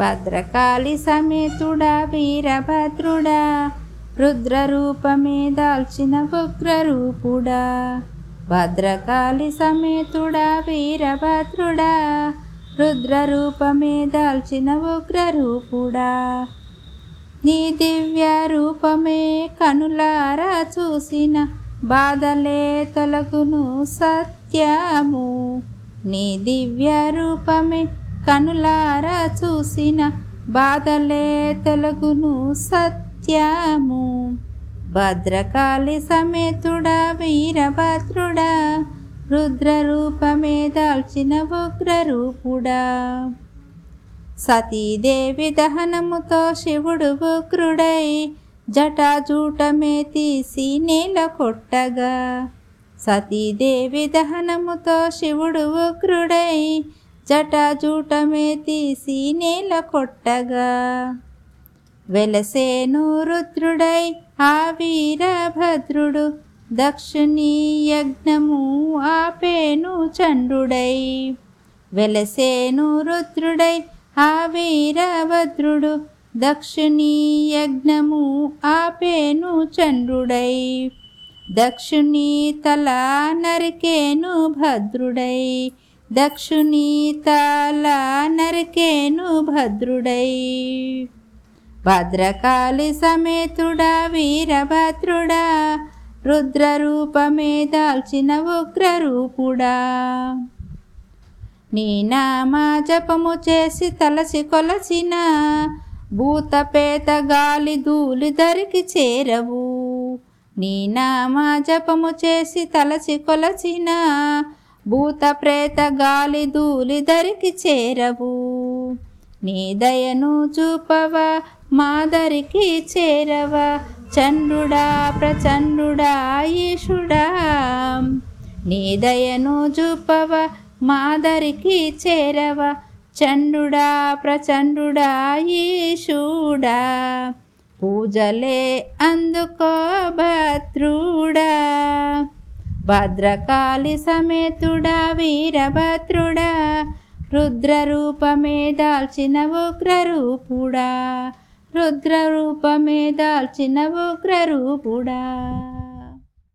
భద్రకాళి సమేతుడా వీరభద్రుడా రుద్రరూపమే దాల్చిన ఉగ్రరూపుడా. భద్రకాళి సమేతుడా వీరభద్రుడా రుద్రరూపమే దాల్చిన ఉగ్రరూపుడా. నీ దివ్య రూపమే కనులారా చూసిన బాధలే తొలగును సత్యము. నీ దివ్య రూపమే కనులారా చూసిన బాధలే తొలగును సత్యము. భద్రకాళి సమేతుడా వీరభద్రుడా రుద్రరూపమే దాల్చిన ఉగ్రరూపుడా. సతీదేవి దహనముతో శివుడు ఉగ్రుడై జటాజూటమే తీసి నేల కొట్టగా. సతీదేవి దహనముతో శివుడు ఉగ్రుడై జటాజూటమే తీసి నేల కొట్టగా. వెలసేను రుద్రుడై ఆ వీరభద్రుడు దక్షిణీ యజ్ఞము ఆపేను చండ్రుడై వెలసేను రుద్రుడై ఆ వీరభద్రుడు దక్షిణీ యజ్ఞము ఆపేను చండ్రుడై దక్షిణీ తల నరికేను భద్రుడై. దక్షిణీ నరకేను నరికేను భద్రుడై. భద్రకాళి సమేతుడా వీరభద్రుడా రుద్రరూపమే దాల్చిన ఉగ్రరూపుడా. నీ నామా జపము చేసి తలసి కొలసిన భూతపేత గాలి ధూళి దరికి చేరవు. నీ నామా జపము చేసి తలసి కొలచిన భూత ప్రేత గాలి ధూళి దరికి చేరవు. నీ దయను చూపవ మాదరికి చేరవ. చంద్రుడా ప్రచండ్రుడా ఈశుడా. నీ దయను చూపవ మాదరికి చేరవ. చండుడా ప్రచండుడా ఈశుడా. పూజలే అందుకో భద్రుడా. భద్రకాళి సమేతుడా వీరభద్రుడా రుద్రరూపమే దాల్చిన ఉగ్రరూపుడా రుద్రరూపమే దాల్చిన ఉగ్రరూపుడా.